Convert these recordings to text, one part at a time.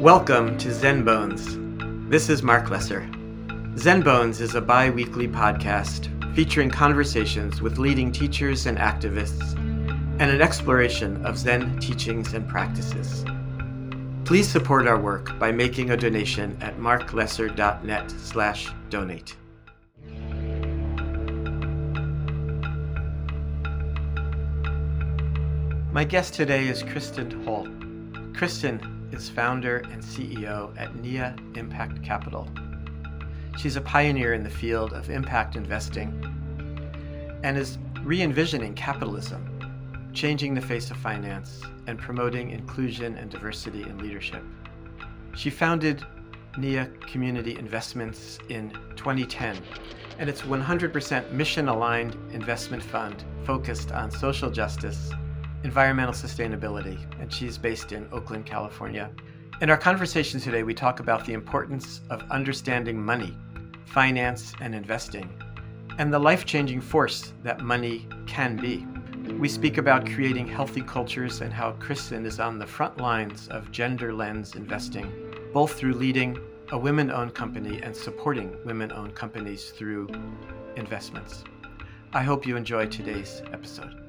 Welcome to Zen Bones. This is Marc Lesser. Zen Bones is a bi weekly podcast featuring conversations with leading teachers and activists and an exploration of Zen teachings and practices. Please support our work by making a donation at marclesser.net slash donate. My guest today is Kristin Hull. Kristen is founder and CEO at NIA Impact Capital. She's a pioneer in the field of impact investing and is re envisioning capitalism, changing the face of finance, and promoting inclusion and diversity in leadership. She founded NIA Community Investments in 2010, and it's 100% mission aligned investment fund focused on social justice environmental sustainability, and she's based in Oakland, California. In our conversation today, we talk about the importance of understanding money, finance, and investing, and the life changing force that money can be. We speak about creating healthy cultures and how Kristin is on the front lines of gender lens investing, both through leading a women owned company and supporting women owned companies through investments. I hope you enjoy today's episode.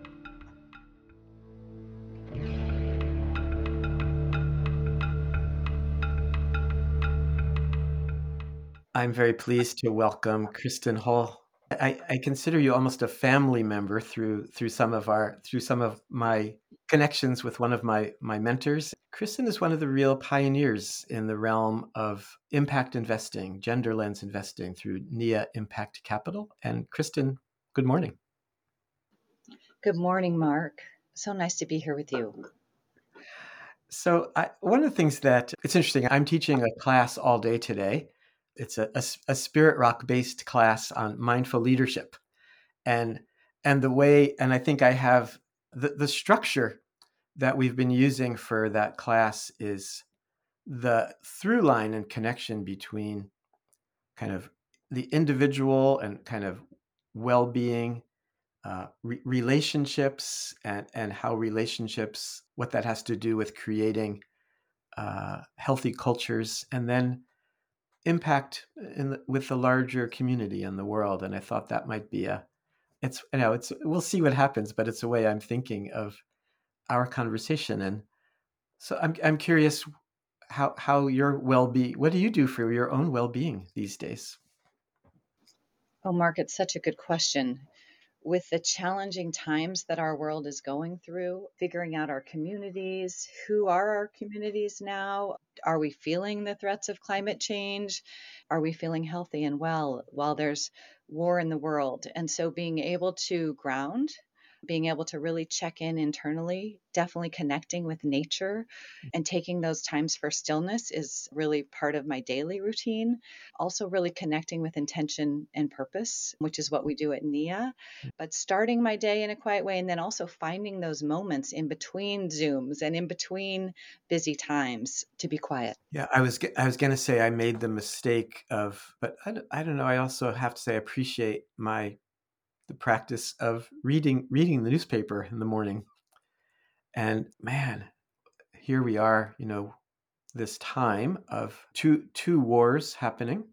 I'm very pleased to welcome Kristin Hull. I, I, consider you almost a family member through through some of our through some of my connections with one of my my mentors. Kristin is one of the real pioneers in the realm of impact investing, gender lens investing through NIA Impact Capital. And Kristin, good morning. Good morning, Marc. So nice to be here with you. So, I, one of the things that it's interesting, I'm teaching a class all day today it's a, a, a spirit rock based class on mindful leadership. And and the way and i think i have the, the structure that we've been using for that class is the through line and connection between kind of the individual and kind of well-being uh, re- relationships and and how relationships what that has to do with creating uh, healthy cultures. And then impact the, with the larger community in the world and i thought that might be a it's you know it's we'll see what happens but it's a way i'm thinking of our conversation and so i'm i'm curious how how your well-being what do you do for your own well-being these days? Oh marc it's such a good question with the challenging times that our world is going through, figuring out our communities, who are our communities now? Are we feeling the threats of climate change? Are we feeling healthy and well while there's war in the world? And so being able to ground being able to really check in internally, definitely connecting with nature mm. and taking those times for stillness is really part of my daily routine. Also, really connecting with intention and purpose, which is what we do at NIA. Mm. But starting my day in a quiet way and then also finding those moments in between Zooms and in between busy times to be quiet. Yeah, I was I was going to say I made the mistake of, but I, I don't know. I also have to say I appreciate my the practice of reading reading the newspaper in the morning. And man, here we are, you know, this time of two two wars happening.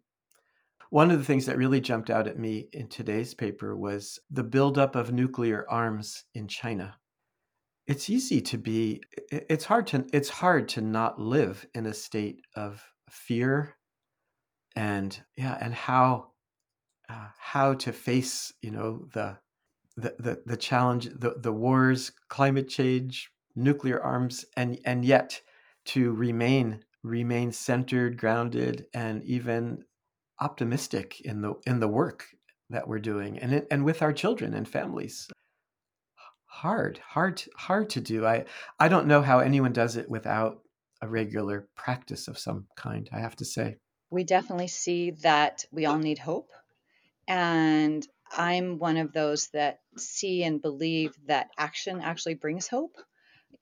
One of the things that really jumped out at me in today's paper was the buildup of nuclear arms in China. It's easy to be it's hard to it's hard to not live in a state of fear and yeah and how uh, how to face you know the the the, the challenge the, the wars climate change nuclear arms and and yet to remain remain centered grounded and even optimistic in the in the work that we're doing and and with our children and families. Hard hard hard to do. I i don't know how anyone does it without a regular practice of some kind i have to say. We definitely see that we all need hope and I'm one of those that see and believe that action actually brings hope.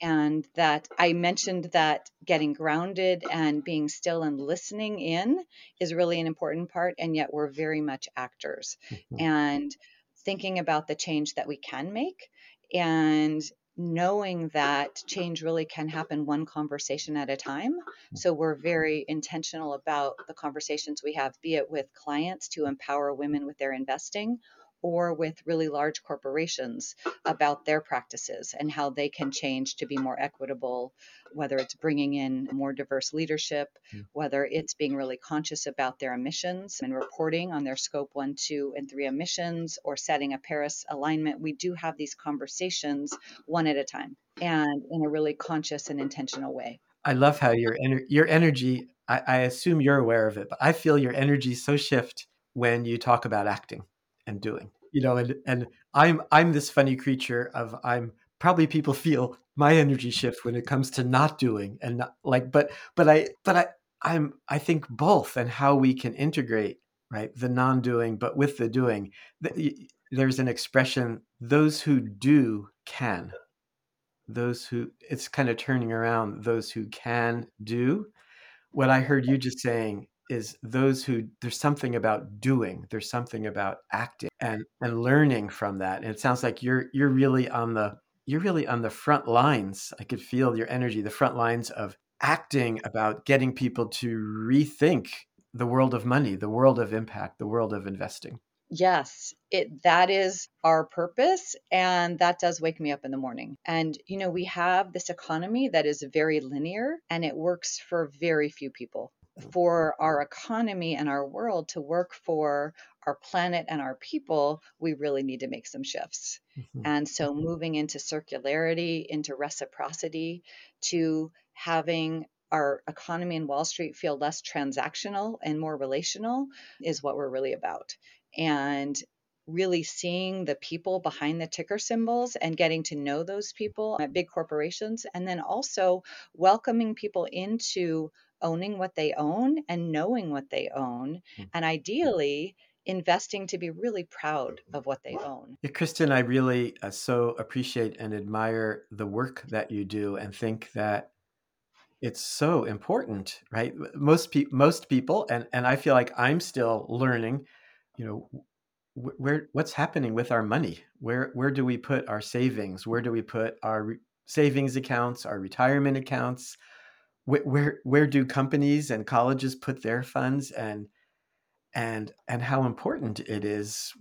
And that I mentioned that getting grounded and being still and listening in is really an important part. And yet we're very much actors mm-hmm. and thinking about the change that we can make and knowing that change really can happen one conversation at a time. So we're very intentional about the conversations we have, be it with clients to empower women with their investing or with really large corporations about their practices and how they can change to be more equitable, whether it's bringing in more diverse leadership, mm. whether it's being really conscious about their emissions and reporting on their scope one, two, and three emissions, or setting a Paris alignment. We do have these conversations one at a time and in a really conscious and intentional way. I love how your ener- your energy. I, I assume you're aware of it, but I feel your energy so shift when you talk about acting and doing. You know and and i'm i'm this funny creature of i'm probably people feel my energy shift when it comes to not doing and not like but but i but i i'm i think both and how we can integrate right the non-doing but with the doing there's an expression those who do can. Those who it's kind of turning around those who can do. What i heard you just saying is those who there's something about doing there's something about acting and and learning from that. And it sounds like you're you're really on the you're really on the front lines. I could feel your energy the front lines of acting about getting people to rethink the world of money the world of impact the world of investing. Yes it that is our purpose and that does wake me up in the morning. And you know we have this economy that is very linear and it works for very few people for our economy and our world to work for our planet and our people, we really need to make some shifts. Mm-hmm. And so, moving into circularity, into reciprocity, to having our economy and Wall Street feel less transactional and more relational is what we're really about. And really seeing the people behind the ticker symbols and getting to know those people at big corporations, and then also welcoming people into owning what they own and knowing what they own, mm-hmm. and ideally investing to be really proud of what they own. Yeah, Kristin, I really uh, so appreciate and admire the work that you do and think that it's so important, right? Most pe- most people and and I feel like I'm still learning, you know, where what's happening with our money? Where where do we put our savings? Where do we put our re- savings accounts, our retirement accounts? Where, where where do companies and colleges put their funds and and and how important it is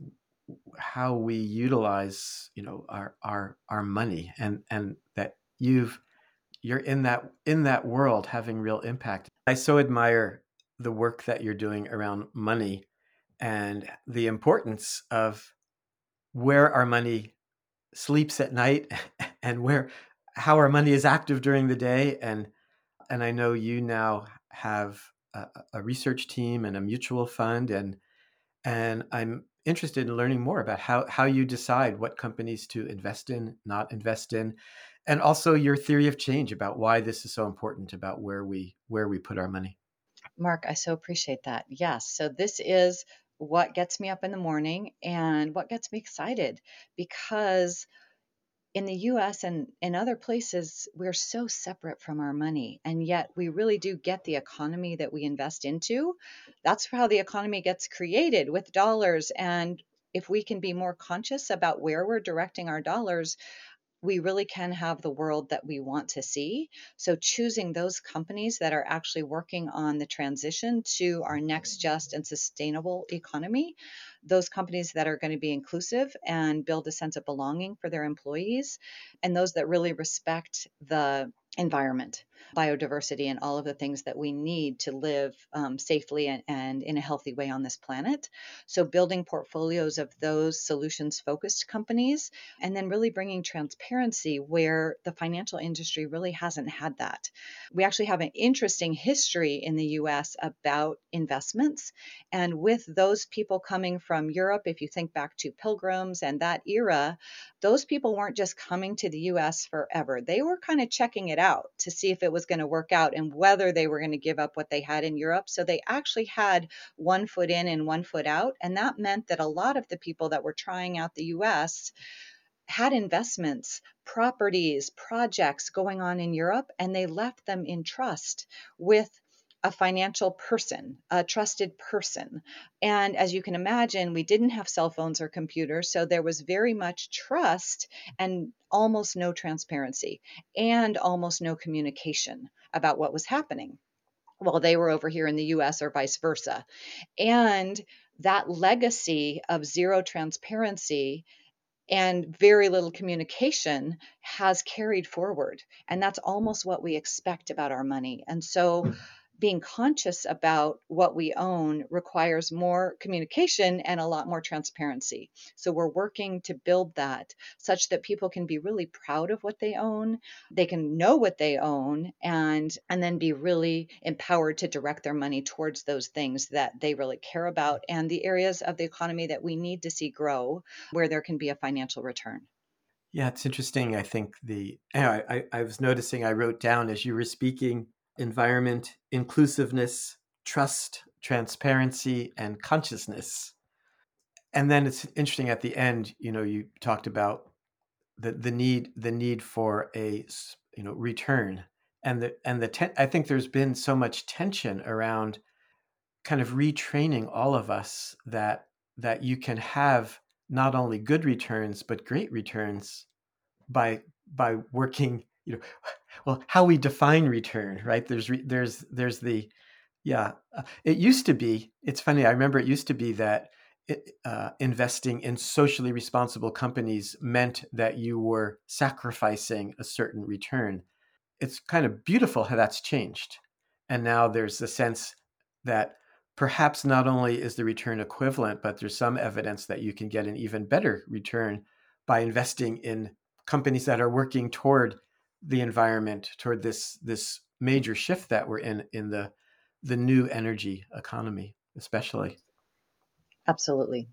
how we utilize you know our our our money and and that you've you're in that in that world having real impact. I so admire the work that you're doing around money and the importance of where our money sleeps at night and where how our money is active during the day and and I know you now have a, a, research team and a mutual fund, and and I'm interested in learning more about how how you decide what companies to invest in, not invest in, and also your theory of change about why this is so important about where we where we put our money. Marc, I so appreciate that. Yes, so this is what gets me up in the morning and what gets me excited because in the US and in other places, we're so separate from our money. And yet we really do get the economy that we invest into. That's how the economy gets created with dollars. And if we can be more conscious about where we're directing our dollars, we really can have the world that we want to see. So, choosing those companies that are actually working on the transition to our next just and sustainable economy, those companies that are going to be inclusive and build a sense of belonging for their employees, and those that really respect the environment biodiversity and all of the things that we need to live um, safely and, and, in a healthy way on this planet. So, building portfolios of those solutions focused companies, and then really bringing transparency where the financial industry really hasn't had that. We actually have an interesting history in the US about investments. And with those people coming from Europe, if you think back to pilgrims and that era, those people weren't just coming to the US forever. They were kind of checking it out to see if it was going to work out and whether they were going to give up what they had in Europe. So they actually had one foot in and one foot out. And that meant that a lot of the people that were trying out the US had investments, properties, projects going on in Europe, and they left them in trust with a financial person, a trusted person. And as you can imagine, we didn't have cell phones or computers, so there was very much trust and almost no transparency and almost no communication about what was happening while they were over here in the US or vice versa. And that legacy of zero transparency and very little communication has carried forward. And that's almost what we expect about our money. And so being conscious about what we own requires more communication and a lot more transparency. So we're working to build that such that people can be really proud of what they own, they can know what they own and and then be really empowered to direct their money towards those things that they really care about and the areas of the economy that we need to see grow where there can be a financial return. Yeah, it's interesting. I think the I, I was noticing I wrote down as you were speaking environment, inclusiveness, trust, transparency, and consciousness. And then it's interesting at the end, you know, you talked about the, the need the need for a you know return and the and the ten, I think there's been so much tension around kind of retraining all of us that that you can have not only good returns but great returns by by working you know well how we define return right? There's re, there's there's the yeah uh, it used to be it's funny i remember it used to be that it, uh, investing in socially responsible companies meant that you were sacrificing a certain return. It's kind of beautiful how that's changed. And now there's a sense that perhaps not only is the return equivalent but there's some evidence that you can get an even better return by investing in companies that are working toward the environment toward this this major shift that we're in in the the new energy economy especially. Absolutely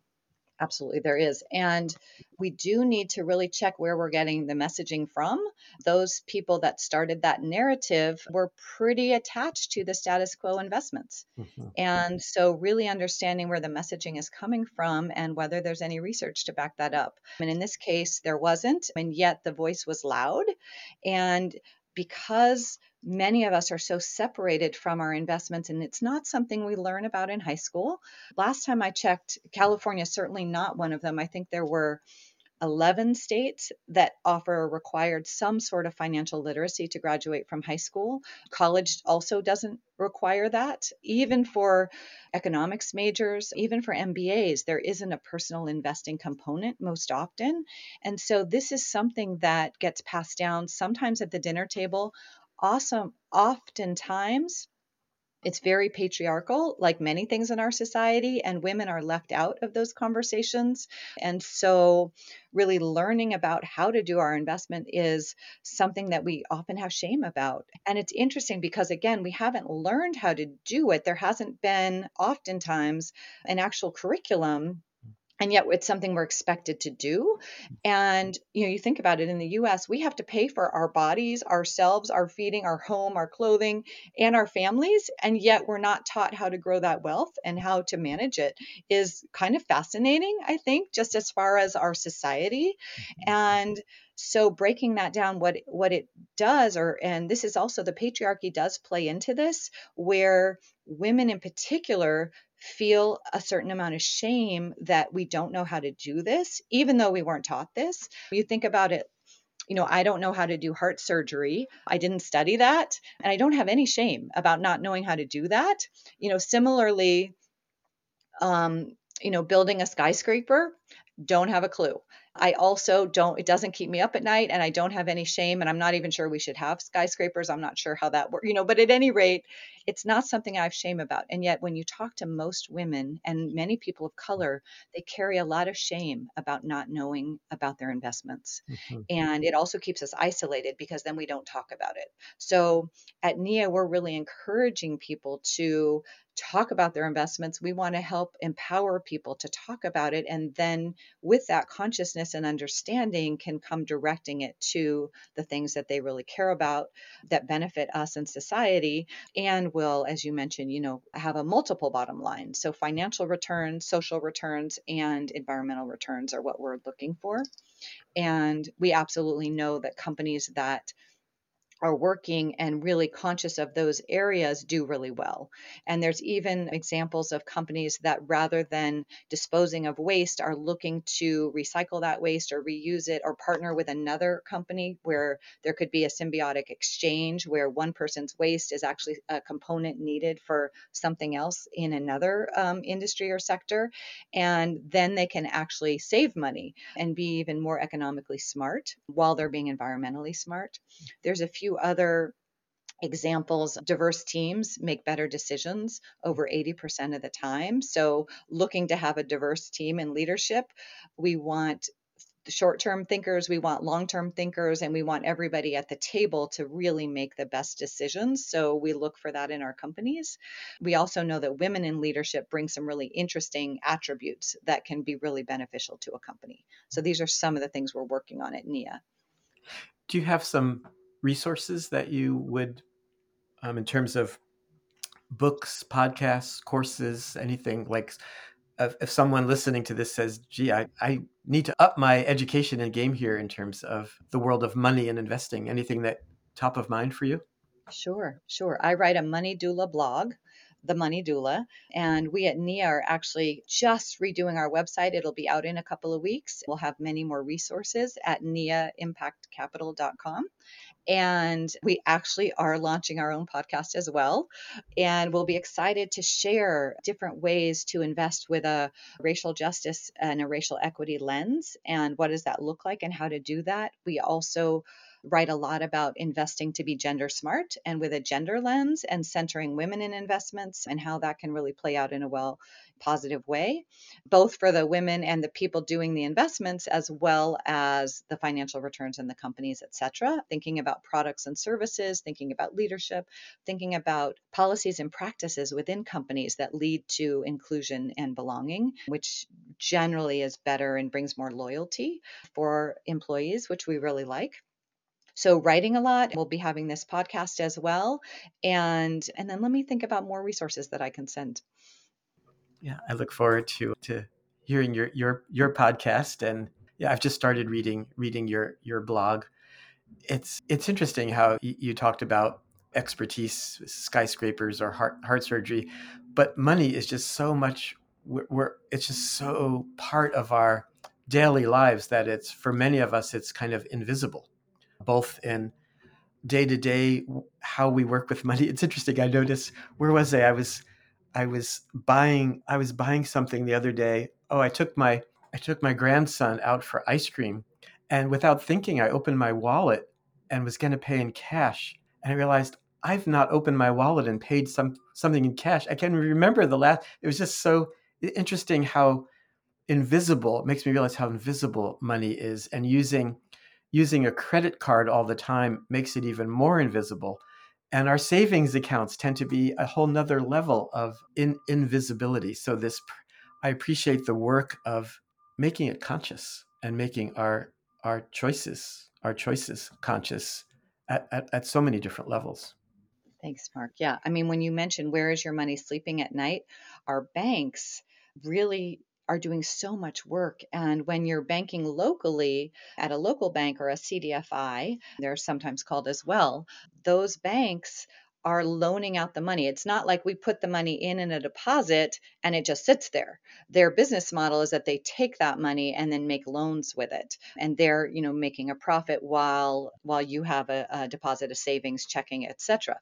absolutely there is. And we do need to really check where we're getting the messaging from. Those people that started that narrative were pretty attached to the status quo investments. Mm-hmm. and so really understanding where the messaging is coming from and whether there's any research to back that up. And in this case there wasn't and yet the voice was loud. And because many of us are so separated from our investments and it's not something we learn about in high school. Last time I checked, California is certainly not one of them. I think there were 11 states that offer required some sort of financial literacy to graduate from high school. College also doesn't require that. Even for economics majors, even for MBAs, there isn't a personal investing component most often. And so this is something that gets passed down sometimes at the dinner table. Awesome. Oftentimes, it's very patriarchal, like many things in our society, and women are left out of those conversations. And so, really learning about how to do our investment is something that we often have shame about. And it's interesting because, again, we haven't learned how to do it. There hasn't been, oftentimes, an actual curriculum and yet it's something we're expected to do and you know you think about it in the US we have to pay for our bodies ourselves our feeding our home our clothing and our families and yet we're not taught how to grow that wealth and how to manage it is kind of fascinating i think just as far as our society mm-hmm. and so breaking that down what what it does or and this is also the patriarchy does play into this where women in particular feel a certain amount of shame that we don't know how to do this, even though we weren't taught this. You think about it you know, I don't know how to do heart surgery. I didn't study that. And I don't have any shame about not knowing how to do that. You know, similarly, um, you know, building a skyscraper, don't have a clue. I also don't, it doesn't keep me up at night and I don't have any shame. And I'm not even sure we should have skyscrapers. I'm not sure how that works, you know, but at any rate, it's not something I have shame about. And yet, when you talk to most women and many people of color, they carry a lot of shame about not knowing about their investments. Mm-hmm. And it also keeps us isolated because then we don't talk about it. So at NIA, we're really encouraging people to talk about their investments. We want to help empower people to talk about it. And then with that consciousness and understanding can come directing it to the things that they really care about that benefit us and society and will, as you mentioned, you know, have a multiple bottom line. So financial returns, social returns, and environmental returns are what we're looking for. And we absolutely know that companies that are working and really conscious of those areas do really well. And there's even examples of companies that rather than disposing of waste are looking to recycle that waste or reuse it or partner with another company where there could be a symbiotic exchange where one person's waste is actually a component needed for something else in another um, industry or sector. And then they can actually save money and be even more economically smart while they're being environmentally smart. There's a few few other examples diverse teams make better decisions over 80% of the time so looking to have a diverse team in leadership we want short term thinkers, we want long term thinkers, and we want everybody at the table to really make the best decisions. So we look for that in our companies. We also know that women in leadership bring some really interesting attributes that can be really beneficial to a company. So these are some of the things we're working on at NIA. Do you have some resources that you would, um, in terms of books, podcasts, courses, anything like if, someone listening to this says, gee, I, I need to up my education and game here in terms of the world of money and investing, anything that top of mind for you? Sure, sure. I write a money doula blog the Money Doula. And we at NIA are actually just redoing our website. It'll be out in a couple of weeks. We'll have many more resources at niaimpactcapital.com. And we actually are launching our own podcast as well. And we'll be excited to share different ways to invest with a racial justice and a racial equity lens. And what does that look like and how to do that? We also write a lot about investing to be gender smart and with a gender lens and centering women in investments and how that can really play out in a well positive way, both for the women and the people doing the investments, as well as the financial returns in the companies, et cetera. Thinking about products and services, thinking about leadership, thinking about policies and practices within companies that lead to inclusion and belonging, which generally is better and brings more loyalty for employees, which we really like so writing a lot we'll be having this podcast as well and and then let me think about more resources that i can send. Yeah i look forward to to hearing your your your podcast and yeah i've just started reading reading your your blog. It's it's interesting how you, talked about expertise skyscrapers or heart heart surgery but money is just so much we're, we're it's just so part of our daily lives that it's for many of us it's kind of invisible both in day to day how we work with money. It's interesting. I noticed where was I? I was I was buying I was buying something the other day. Oh, I took my I took my grandson out for ice cream, and without thinking, I opened my wallet and was going to pay in cash, and I realized I've not opened my wallet and paid some something in cash. I can't remember the last. It was just so interesting how invisible. It makes me realize how invisible money is, and using using a credit card all the time makes it even more invisible. And our savings accounts tend to be a whole nother level of in, invisibility. So this, I appreciate the work of making it conscious and making our our choices our choices conscious at, at, at so many different levels. Thanks, Marc. Yeah. I mean, when you mentioned where is your money sleeping at night, our banks really are doing so much work. And when you're banking locally at a local bank or a CDFI, they're sometimes called as well, those banks are loaning out the money. It's not like we put the money in in a deposit and it just sits there. Their business model is that they take that money and then make loans with it. And they're, you know, making a profit while while you have a, a deposit, a savings, checking, etc.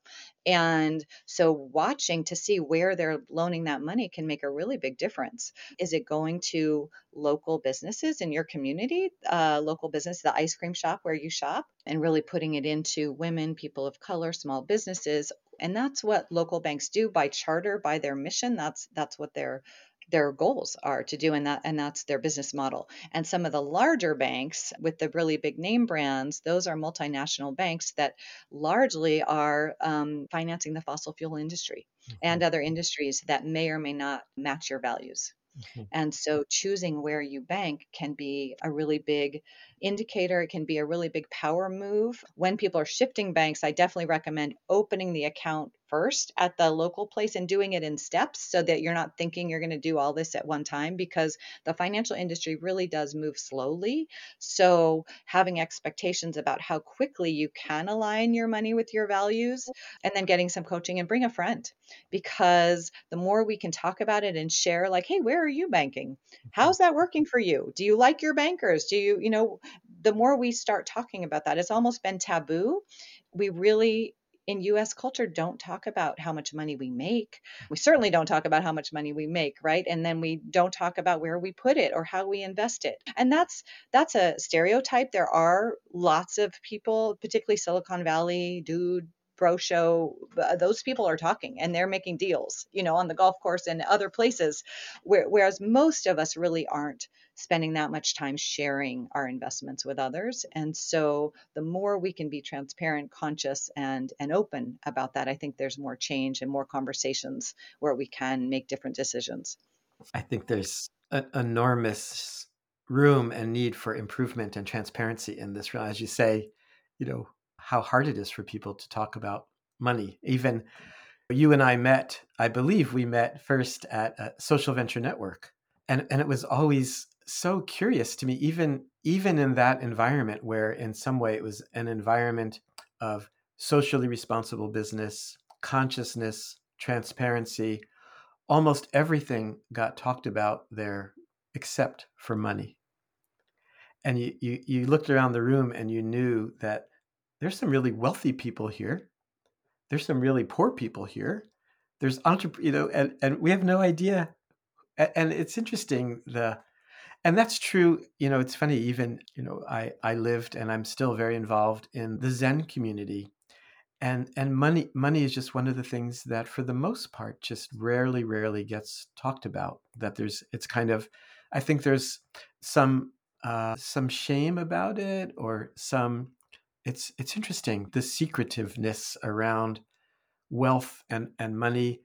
And so watching to see where they're loaning that money can make a really big difference. Is it going to local businesses in your community, uh, local business, the ice cream shop where you shop, and really putting it into women, people of color, small businesses. And that's what local banks do by charter, by their mission. That's that's what their their goals are to do and that and that's their business model and some of the larger banks with the really big name brands those are multinational banks that largely are um, financing the fossil fuel industry mm-hmm. and other industries that may or may not match your values Mm-hmm. And so choosing where you bank can be a really big indicator. It can be a really big power move. When people are shifting banks, I definitely recommend opening the account first at the local place and doing it in steps so that you're not thinking you're going to do all this at one time because the financial industry really does move slowly. So, having expectations about how quickly you can align your money with your values and then getting some coaching and bring a friend because the more we can talk about it and share, like, hey, where are you banking? Mm-hmm. How's that working for you? Do you like your bankers? Do you, you know, the more we start talking about that, it's almost been taboo. We really in US culture don't talk about how much money we make. We certainly don't talk about how much money we make, right? And then we don't talk about where we put it or how we invest it. And that's that's a stereotype. There are lots of people, particularly Silicon Valley, dude, pro show those people are talking and they're making deals you know on the golf course and other places where, whereas most of us really aren't spending that much time sharing our investments with others. And so the more we can be transparent, conscious, and, and open about that, I think there's more change and more conversations where we can make different decisions. I think there's enormous room and need for improvement and transparency in this. As you say, you know, how hard it is for people to talk about money. Even you and I met, I believe we met first at a social venture network. And, and it was always so curious to me even even in that environment where in some way it was an environment of socially responsible business consciousness transparency almost everything got talked about there except for money and you, you you looked around the room and you knew that there's some really wealthy people here. There's some really poor people here. There's entrepreneur you know and, and we have no idea and it's interesting the and that's true you know it's funny even you know i i lived and i'm still very involved in the zen community and and money money is just one of the things that for the most part just rarely rarely gets talked about that there's it's kind of i think there's some uh some shame about it or some it's it's interesting the secretiveness around wealth and and money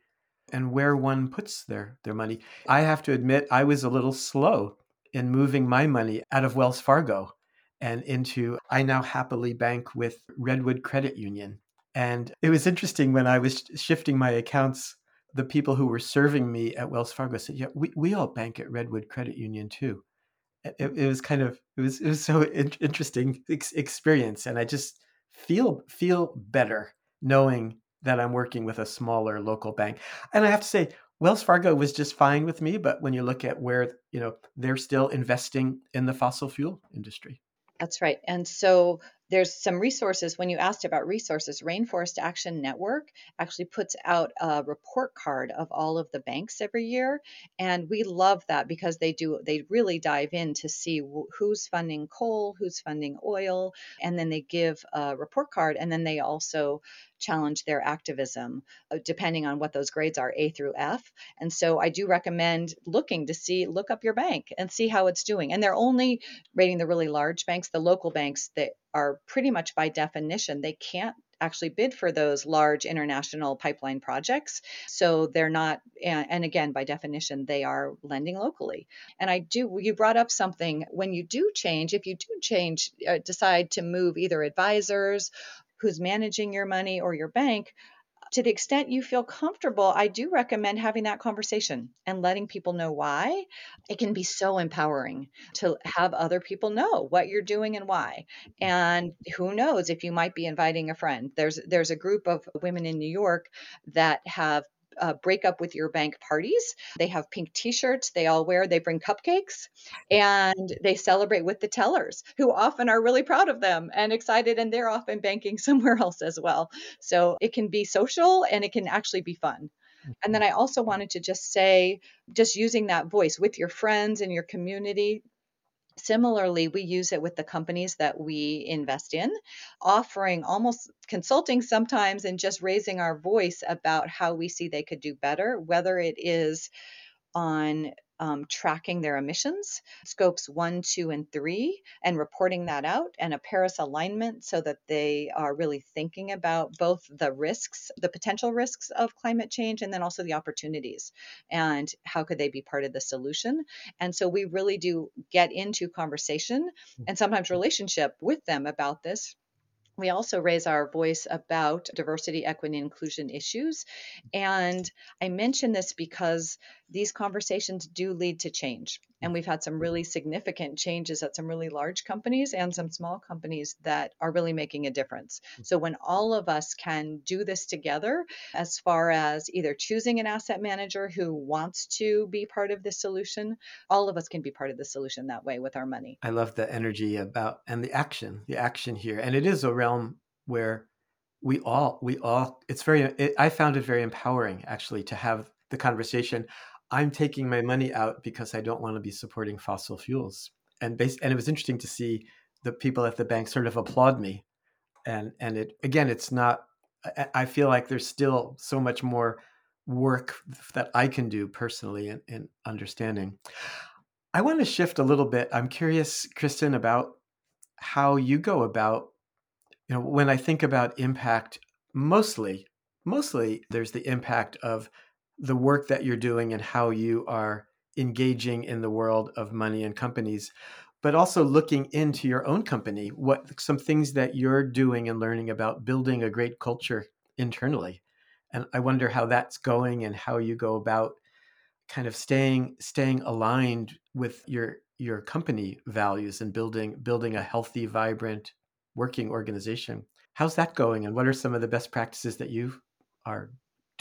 and where one puts their their money i have to admit i was a little slow in moving my money out of Wells Fargo and into, I now happily bank with Redwood Credit Union. And it was interesting when I was shifting my accounts, the people who were serving me at Wells Fargo said, Yeah, we, we all bank at Redwood Credit Union too. It, it was kind of, it was, it was so in- interesting ex- experience. And I just feel, feel better knowing that I'm working with a smaller local bank. And I have to say, Wells Fargo was just fine with me, but when you look at where, you know, they're still investing in the fossil fuel industry. That's right. And so there's some resources when you asked about resources rainforest action network actually puts out a report card of all of the banks every year and we love that because they do they really dive in to see who's funding coal who's funding oil and then they give a report card and then they also challenge their activism uh, depending on what those grades are a through f and so i do recommend looking to see look up your bank and see how it's doing and they're only rating the really large banks the local banks that are pretty much by definition, they can't actually bid for those large international pipeline projects. So they're not, and again, by definition, they are lending locally. And I do, you brought up something when you do change, if you do change, uh, decide to move either advisors, who's managing your money, or your bank, to the extent you feel comfortable, I do recommend having that conversation and letting people know why. It can be so empowering to have other people know what you're doing and why. And who knows if you might be inviting a friend. There's there's a group of women in New York that have uh, break up with your bank parties. They have pink t shirts they all wear, they bring cupcakes, and they celebrate with the tellers, who often are really proud of them and excited, and they're often banking somewhere else as well. So it can be social and it can actually be fun. And then I also wanted to just say, just using that voice with your friends and your community, Similarly, we use it with the companies that we invest in, offering almost consulting sometimes and just raising our voice about how we see they could do better, whether it is on um, tracking their emissions, scopes one, two, and three, and reporting that out, and a Paris alignment so that they are really thinking about both the risks, the potential risks of climate change, and then also the opportunities, and how could they be part of the solution. And so we really do get into conversation and sometimes relationship with them about this we also raise our voice about diversity, equity, and inclusion issues. And I mention this because these conversations do lead to change. And we've had some really significant changes at some really large companies and some small companies that are really making a difference. Mm-hmm. So when all of us can do this together, as far as either choosing an asset manager who wants to be part of the solution, all of us can be part of the solution that way with our money. I love the energy about and the action, the action here. And it is a realm where we all we all it's very it, i found it very empowering actually to have the conversation i'm taking my money out because i don't want to be supporting fossil fuels. And and it was interesting to see the people at the bank sort of applaud me. And and it again it's not i feel like there's still so much more work that i can do personally in, in understanding. I want to shift a little bit. I'm curious kristin about how you go about you know when i think about impact mostly mostly there's the impact of the work that you're doing and how you are engaging in the world of money and companies but also looking into your own company what some things that you're doing and learning about building a great culture internally and i wonder how that's going and how you go about kind of staying staying aligned with your your company values and building building a healthy vibrant working organization. How's that going? And what are some of the best practices that you are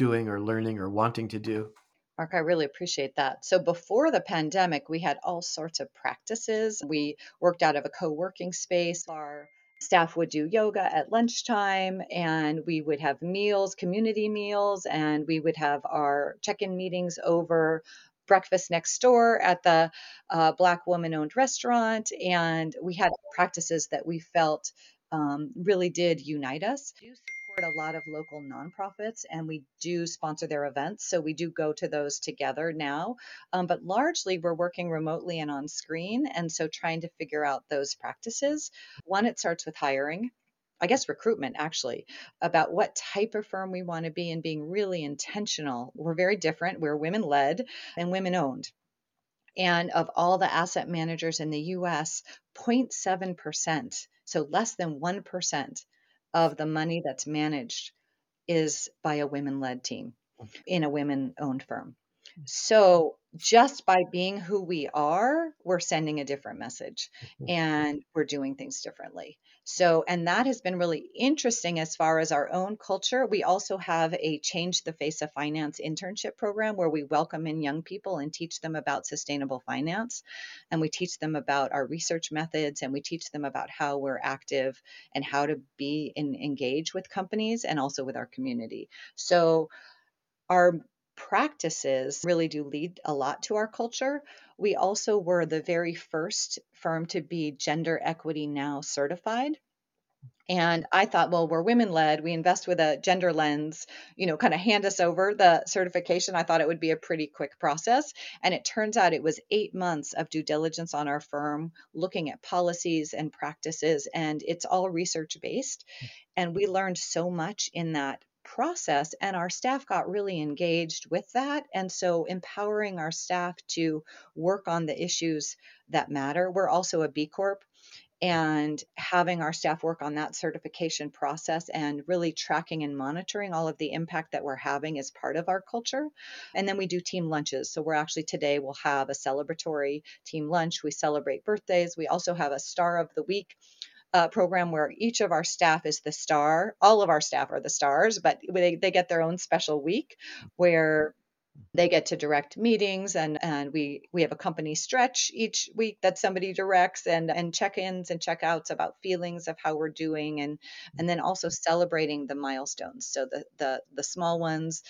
doing or learning or wanting to do? Marc, I really appreciate that. So before the pandemic, we had all sorts of practices. We worked out of a co working space. Our staff would do yoga at lunchtime, and we would have meals, community meals, and we would have our check in meetings over breakfast next door at the uh, Black woman owned restaurant. And we had practices that we felt um, really did unite us. Support a lot of local nonprofits and we do sponsor their events. So we do go to those together now. Um, but largely we're working remotely and on screen. And so trying to figure out those practices. One, it starts with hiring. I guess recruitment actually, about what type of firm we want to be and being really intentional. We're very different. We're women led and women owned. And of all the asset managers in the US, 0.7%, so less than 1% of the money that's managed is by a women led team in a women owned firm. Hmm. So just by being who we are, we're sending a different message mm-hmm. and we're doing things differently. So, and that has been really interesting as far as our own culture. We also have a Change the Face of Finance internship program where we welcome in young people and teach them about sustainable finance. And we teach them about our research methods and we teach them about how we're active and how to be in, engage with companies and also with our community. So, our practices really do lead a lot to our culture. We also were the very first firm to be Gender Equity Now certified. And I thought, well, we're women led. We invest with a gender lens, you know, kind of hand us over the certification. I thought it would be a pretty quick process. And it turns out it was eight months of due diligence on our firm, looking at policies and practices. And it's all research based. Hmm. And we learned so much in that process and our staff got really engaged with that and so empowering our staff to work on the issues that matter we're also a b corp and having our staff work on that certification process and really tracking and monitoring all of the impact that we're having as part of our culture. And then we do team lunches. So we're actually today we'll have a celebratory team lunch. We celebrate birthdays. We also have a star of the week uh, program where each of our staff is the star. All of our staff are the stars, but they, they get their own special week where they get to direct meetings and and we we have a company stretch each week that somebody directs and and check-ins and check-outs about feelings of how we're doing and and then also celebrating the milestones so the the the small ones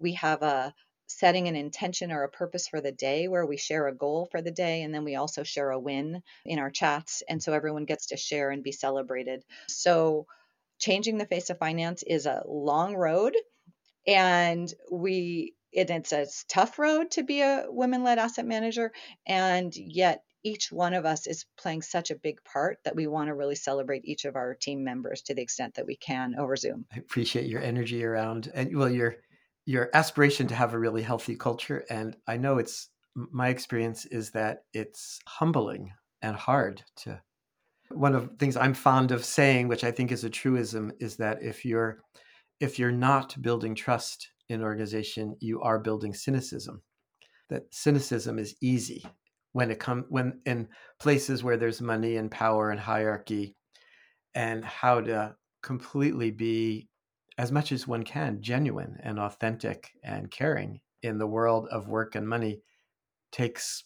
we have a setting an intention or a purpose for the day where we share a goal for the day and then we also share a win in our chats and so everyone gets to share and be celebrated. So changing the face of finance is a long road and we it, it's a tough road to be a women-led asset manager and yet each one of us is playing such a big part that we want to really celebrate each of our team members to the extent that we can over zoom. I appreciate your energy around and well your your aspiration to have a really healthy culture and i know it's my experience is that it's humbling and hard to One of the things I'm fond of saying, which I think is a truism, is that if you're if you're not building trust in an organization, you are building cynicism. That cynicism is easy when it comes when in places where there's money and power and hierarchy, and how to completely be as much as one can genuine and authentic and caring in the world of work and money takes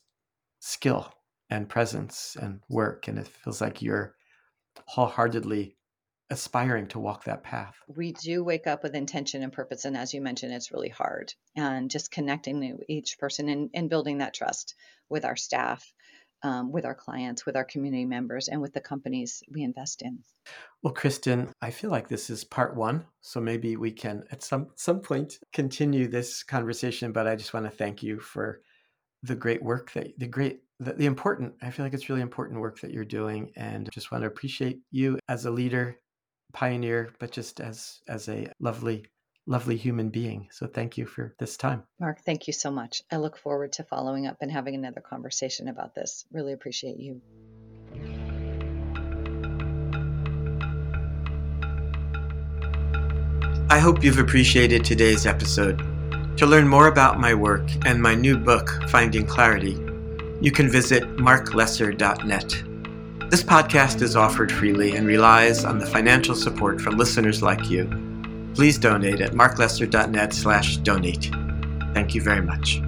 skill and presence and work and it feels like you're wholeheartedly aspiring to walk that path. We do wake up with intention and purpose and as you mentioned it's really hard and just connecting each person and, and building that trust with our staff um, with our clients, with our community members, and with the companies we invest in. Well, Kristin, I feel like this is part one, so maybe we can at some some point continue this conversation. But I just want to thank you for the great work that the great the, the important. I feel like it's really important work that you're doing, and just want to appreciate you as a leader, pioneer, but just as as a lovely lovely human being. So thank you for this time. Marc, thank you so much. I look forward to following up and having another conversation about this. Really appreciate you. I hope you've appreciated today's episode. To learn more about my work and my new book, Finding Clarity, you can visit marclesser.net. This podcast is offered freely and relies on the financial support from listeners like you please donate at marclesser.net slash donate. Thank you very much.